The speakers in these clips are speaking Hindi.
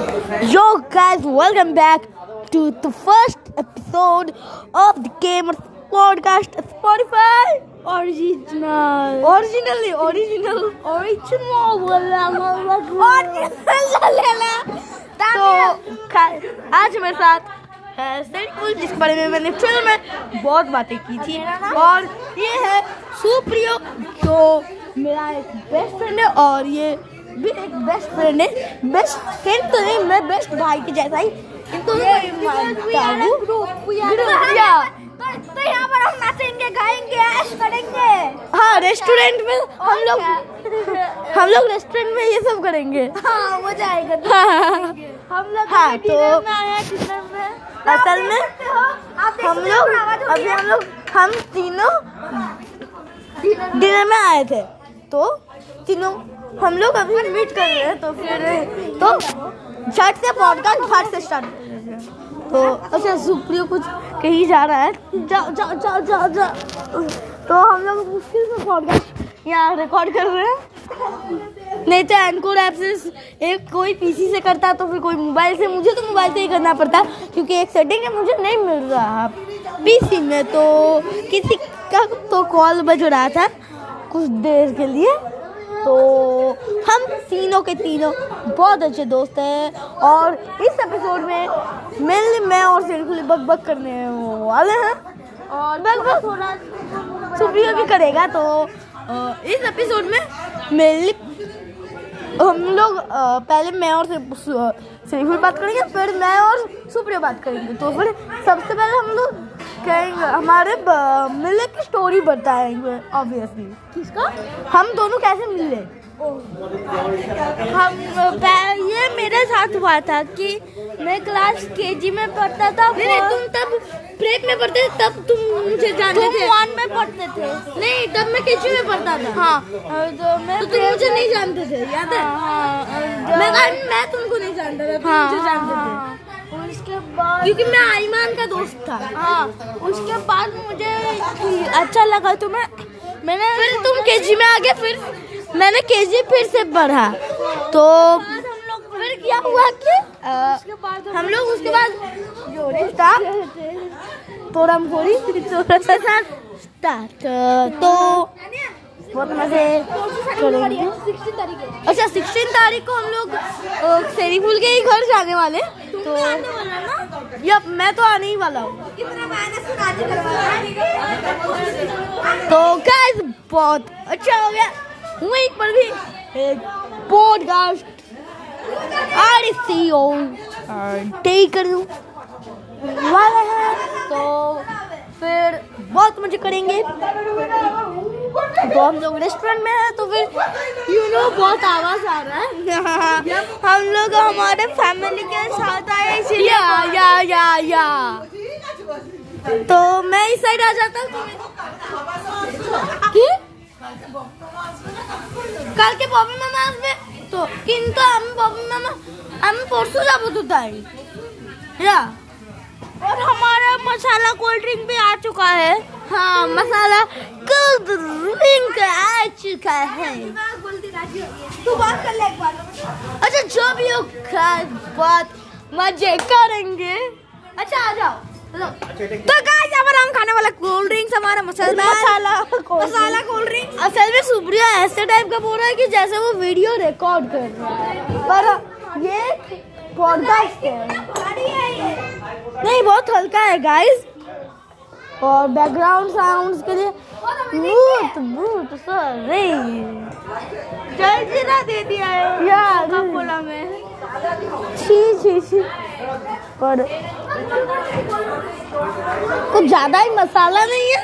Yo guys, welcome back to the first episode of the Gamers Podcast Spotify original Originally, original, original original तो आज मेरे साथ है सेंटफुल जिसके बारे में मैंने फ़िल्म में बहुत बातें की थी और ये है सुप्रियो जो मेरा एक बेस्ट फ्रेंड है और ये भी एक बेस्ट फ्रेंड है। बेस्ट फ्रेंड तो नहीं मैं बेस्ट भाई के जैसा ही। इन दोनों को ही मानता हूँ Group, yeah. तो यहाँ पर हम नाचेंगे गाएँगे ऐश करेंगे। हाँ रेस्टोरेंट में हम लोग हम लोग रेस्टोरेंट में ये सब करेंगे। हाँ मज़ा आएगा हम लोग हाँ, तो- में आए डिनर में। असल में हम लोग हो अभी हम लोग हम तीनों डिनर में आए थे। तो तीनों हम लोग अभी मीट कर रहे हैं तो फिर तो झट से पॉडकास्ट झट से स्टार्ट हैं तो अच्छा सुप्रियो कुछ कहीं जा रहा है। जा जा जा जा जा। तो हम लोग मुश्किल से पॉडकास्ट यहाँ रिकॉर्ड कर रहे हैं। नहीं तो एनकोर ऐप से एक कोई पीसी से करता तो फिर कोई मोबाइल से। मुझे तो मोबाइल से ही करना पड़ता क्योंकि एक सेटिंग है मुझे नहीं मिल रहा पीसी में। तो किसी का तो कॉल बज रहा था कुछ देर के लिए। तो हम तीनों के तीनों बहुत अच्छे दोस्त हैं और इस एपिसोड में मेनली मैं और सिरकुली बक बक करने वाले हैं? और बक बक थोड़ा सुप्रिया भी करेगा तो इस एपिसोड में मेनली हम लोग पहले मैं और सिरिफुल बात करेंगे फिर मैं और सुप्रिया बात करेंगे। तो फिर सबसे पहले हम लोग कहेंगे हमारे मिले की स्टोरी बताएँगे ऑब्वियसली किसका? हम दोनों कैसे मिले? हम ये मेरे साथ हुआ था कि मैं क्लास केजी में पढ़ता था नहीं नहीं तुम तब ब्रेक में पढ़ते थे तब तुम मुझे जानते थे। वन में पढ़ते थे। नहीं तब मैं केजी में पढ़ता था। हाँ। तो मैं तो तुम मुझे नहीं जानते थे याद है? हाँ, हाँ, मैं मैं तुमको नहीं जानता था तुम मुझे जानते थे। हाँ, उसके बाद क्योंकि मैं आईमान का दोस्त था। हाँ उसके बाद मुझे अच्छा लगा तो मैं मैंने फिर तुम केजी में आ गए फिर मैंने केजी फिर से पढ़ा तो फिर क्या हुआ कि हम लोग उसके बाद सा स्टार्ट तो बहुत मज़े अच्छा सिक्सटीन तारीख को हम लोग के ही घर जाने वाले। तो यप मैं तो आने ही वाला हूँ। तो गाइस बहुत अच्छा हो गया। वहीं पर भी। एक पॉडकास्ट आरसीओ टेक कर दूँ। वाला है। तो फिर बहुत मज़े करेंगे। तो हम लोग रेस्टोरेंट में हैं तो फिर यू नो बहुत आवाज आ रहा है हम लोग हमारे फैमिली के साथ आए इसलिए या या या या तो मैं इस साइड आ जाता हूँ কি কালকে ববি মামা আসবে তো কিন্তু আমি ববি মামা আমি পরশু যাবো তো তাই या और हमारा मसाला कोल्ड ड्रिंक भी आ चुका है हाँ मसाला कोल्ड ड्रिंक आ चुका है। तू बात कर ले एक बार। अच्छा जो भी हो बात मज़े करेंगे। अच्छा आ जाओ। तो गाइस अब हम खाने वाला कोल्ड ड्रिंक्स हमारा मसाला मसाला मसाला कोल्ड ड्रिंक असल में सुप्रिया ऐसे टाइप का बोल रहा है कि जैसे वो वीडियो रिकॉर्ड कर रहा है। पर ये पॉडकास्ट है। नहीं बहुत हल्का है गाइस और बैकग्राउंड साउंड्स के लिए बहुत बहुत सॉरी जलजीरा दे दिया है यार कोला में? छी छी छी। पर कुछ ज़्यादा ही मसाला नहीं है?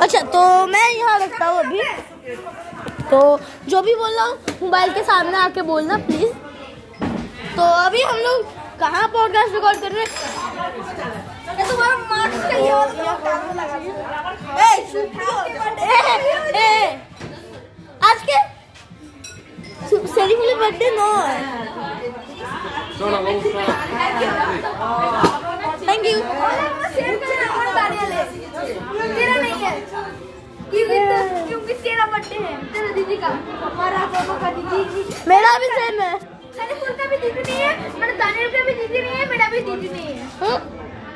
अच्छा तो मैं यहाँ रखता हूँ अभी। तो जो भी बोल रहा हूँ मोबाइल के सामने आके बोलना प्लीज़ तो अभी हम लोग कहाँ पॉडकास्ट रिकॉर्ड कर रहे हैं? तुम्हारा मार्क्स का ये वाला लगा ए ए, ए, आज के celebrate birthday no thank you तेरा नहीं है। क्योंकि तो- तेरा बर्थडे है तेरा दीदी का। हमारा दोनों का दीदी। मेरा भी सेम है। भी दीदी नहीं है मेरा दानियल का भी दीदी नहीं है मेरा भी दीदी नहीं है। हम्म?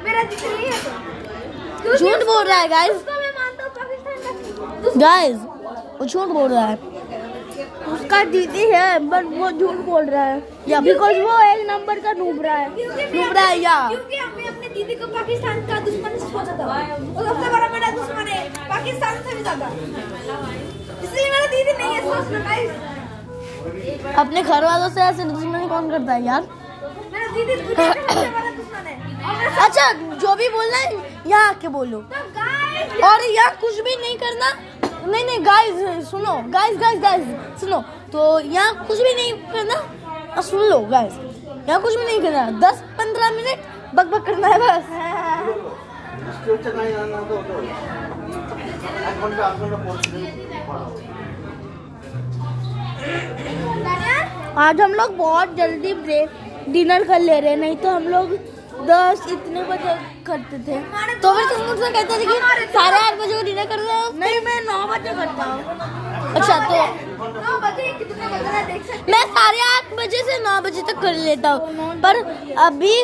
मेरा दीदी नहीं है। तो झूठ बोल रहा है गाइस उसको मैं मानता हूँ पाकिस्तान का गाइस वो झूठ बोल रहा है। उसका दीदी है बट वो झूठ बोल रहा है। या बिकॉज़ वो एक नंबर का डूब रहा है। डूब रहा है या। क्योंकि हमने अपने दीदी को पाकिस्तान का दुश्मन सोचा था। और सबसे बड़ा मेरा दुश्मन है पाकिस्तान से भी ज़्यादा। इसलिए मेरा दीदी नहीं है सोच लो guys। अपने घर वालों से ऐसे दुश्मन कौन करता है यार अच्छा जो भी बोलना है यहाँ आके बोलो और यहाँ कुछ भी नहीं करना नहीं नहीं गाइस सुनो गाइस गाइस गाइस सुनो तो यहाँ कुछ भी नहीं करना सुन लो गाइस यहाँ कुछ भी नहीं करना दस पंद्रह मिनट बक बक करना है बस हाँ। आज हम लोग बहुत जल्दी ब्रेक डिनर कर ले रहे हैं नहीं तो हम लोग दस इतने बजे करते थे। तो फिर तुम मुझसे कहते थे कि साढ़े आठ बजे को डिनर कर रहे हो नहीं मैं नौ बजे करता हूँ। अच्छा तो मैं साढ़े आठ बजे से नौ बजे तक कर लेता हूँ। पर अभी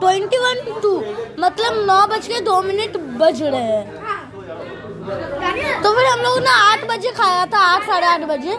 ट्वेंटी वन टू मतलब नौ बज के दो मिनट बज रहे हैं। हैं। तो फिर हम लोगों ने आठ बजे खाया था आठ साढ़े आठ बजे।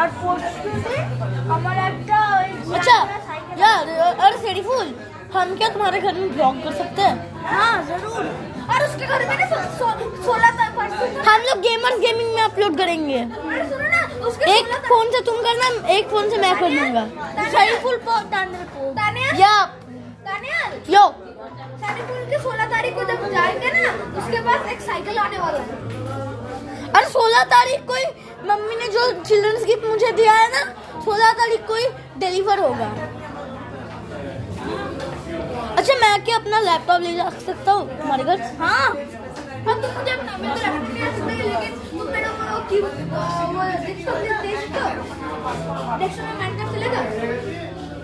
আর পড়ছিস আমার একটা ওই अच्छा यार अरे सेडी फूल हम क्या तुम्हारे घर में ब्लॉग कर सकते हैं हाँ जरूर और उसके घर में ना सो- सो- सोलह ता- परसों को- हम लोग गेमर्स गेमिंग में अपलोड करेंगे अरे सुनो ना उसके एक सोलह ता- फोन से तुम करना एक फोन से मैं कर दूंगा सरीफुल को दानियल को दानियल या दानियल यो सरीफुल के सोलह तारीख को जब जाएंगे ना उसके पास एक साइकिल आने वाला है अरे सोलह तारीख को ही मम्मी ने जो चिल्ड्रंस गिफ्ट मुझे दिया है ना सोलह तारीख को ही डिलीवर होगा। अच्छा मैं क्या अपना लैपटॉप ले जा सकता हूँ तुम्हारे घर? हाँ। हाँ तुम मुझे तो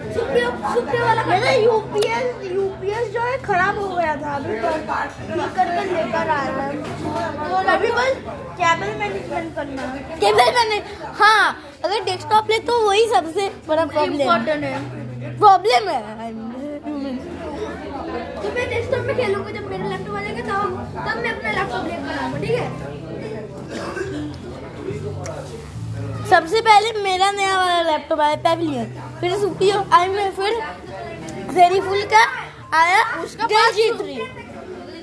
मेरा यूपीएस यूपीएस जो है खराब हो गया था। अभी तो ठीक करके लेकर आया है। तो अभी बस केबल मैनेजमेंट करना है। केबल मैंने हाँ अगर डेस्कटॉप ले तो वही सबसे बड़ा प्रॉब्लम इम्पोर्टेंट है। प्रॉब्लम है। तो मैं डेस्कटॉप में खेलूँगा जब मेरा लैपटॉप आ जाएगा तब तब मैं अपना लैपटॉप लेकर आऊँगा ठीक है? सबसे पहले मेरा नया वाला लैपटॉप आया पेविलियन फिर सुपियो आई में फिर जेरी फुल का आया उसका जी थ्री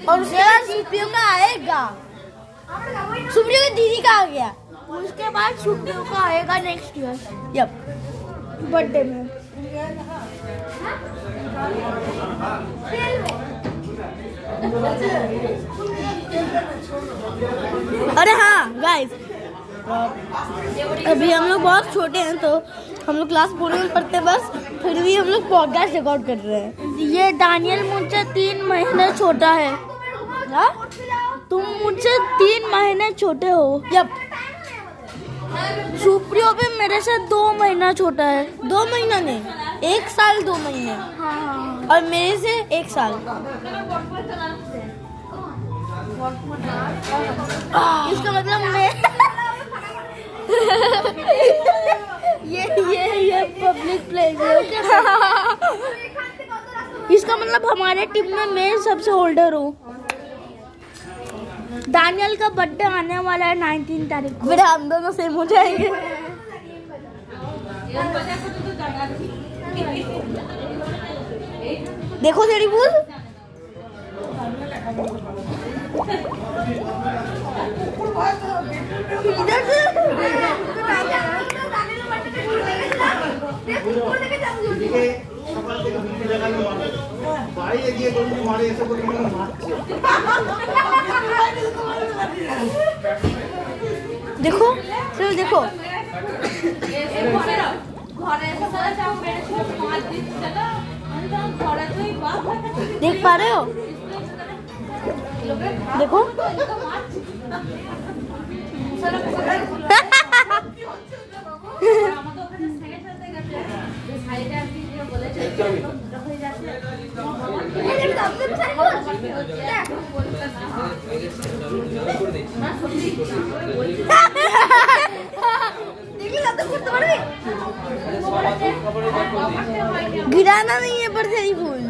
और उसके बाद सुपियो का आएगा। सुप्रियो की दीदी का आ गया। उसके बाद सुप्रियो का आएगा नेक्स्ट ईयर यप बर्थडे में। अरे हाँ गाइस अभी हम लोग बहुत छोटे हैं तो हम लोग क्लास फोर में पढ़ते बस फिर भी हम लोग पॉडकास्ट रिकॉर्ड कर रहे हैं। ये दानियल मुझसे तीन महीने छोटा है। हाँ? तुम मुझसे तीन महीने छोटे हो। यप सुप्रियो भी मेरे से दो महीना छोटा है। दो महीना नहीं एक साल दो महीने। हाँ और मेरे से एक साल। इसका मतलब मैं ये ये ये पब्लिक प्लेस है इसका मतलब हमारे टीम में मैं सबसे ओल्डर हूँ। दानियल का बर्थडे आने वाला है 19 तारीख को। फिर हम दोनों सेम हो जाएँगे। देखो, तेरी फूल इधर से। থেকে সকাল থেকে বিভিন্ন জায়গায় বাইরে গিয়ে মারে এসে দেখো দেখো। দেখ দেখো। गिराना नहीं है पर सही फूल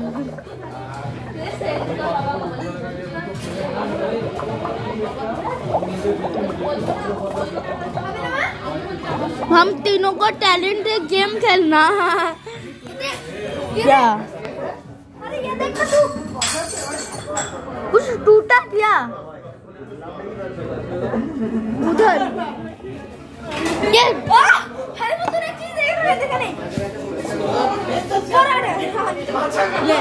हम तीनों को टैलेंट है गेम खेलना। क्या? अरे ये देख तू। कुछ टूटा क्या? उधर। ये अरे वो तूने चीज़ देख रहे देखा नहीं? ले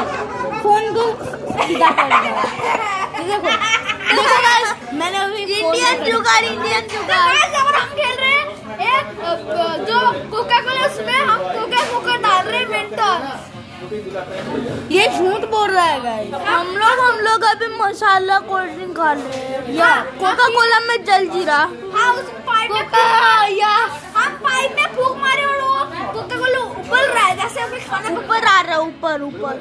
फ़ोन को सीधा कर देखो। देखो guys, मैंने अभी इंडियन जुगाड़ इंडियन जुगाड़। हम खेल रहे हैं एक अ, अ, जो कोका कोला उसमें हम कोका कोका डाल रहे हैं मेंटल ये झूठ बोल रहा है गाइस हम लोग हम लोग अभी मसाला कोल्ड ड्रिंक खा रहे हैं। या कोका कोला में जल जीरा। हाँ उस पाइप में या। हम पाइप में फूक मारे और वो कोका कोला उबल रहा है जैसे अपने खाने ऊपर आ रहा है ऊपर ऊपर।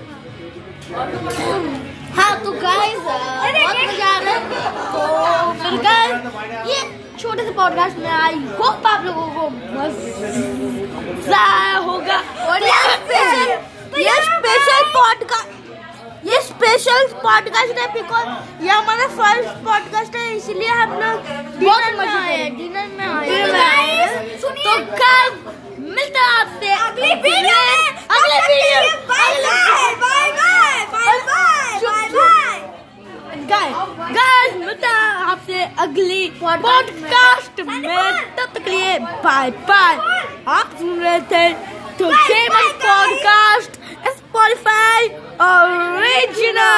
हाँ तो गाइस बहुत मज़ा आ रहा है। तो फिर गाइस ये छोटे से पॉडकास्ट में आई होप आप लोगों को मज़ा होगा। और ये स्पेशल ये स्पेशल पॉडकास्ट ये स्पेशल पॉडकास्ट है बिकॉज़ ये हमारा फ़र्स्ट पॉडकास्ट है इसलिए हम लोग डिनर में आए। तो तो डिनर में आए। हैं तो कल मिलते हैं आपसे? अगली वीडियो में अगले वीडियो में। Bye bye bye bye bye bye bye guys मिलते हैं आपसे अगली पॉडकास्ट में। तब तक लिए बाय बाय आप सुन रहे थे तो फ़ेमस पॉडकास्ट Spotify Original!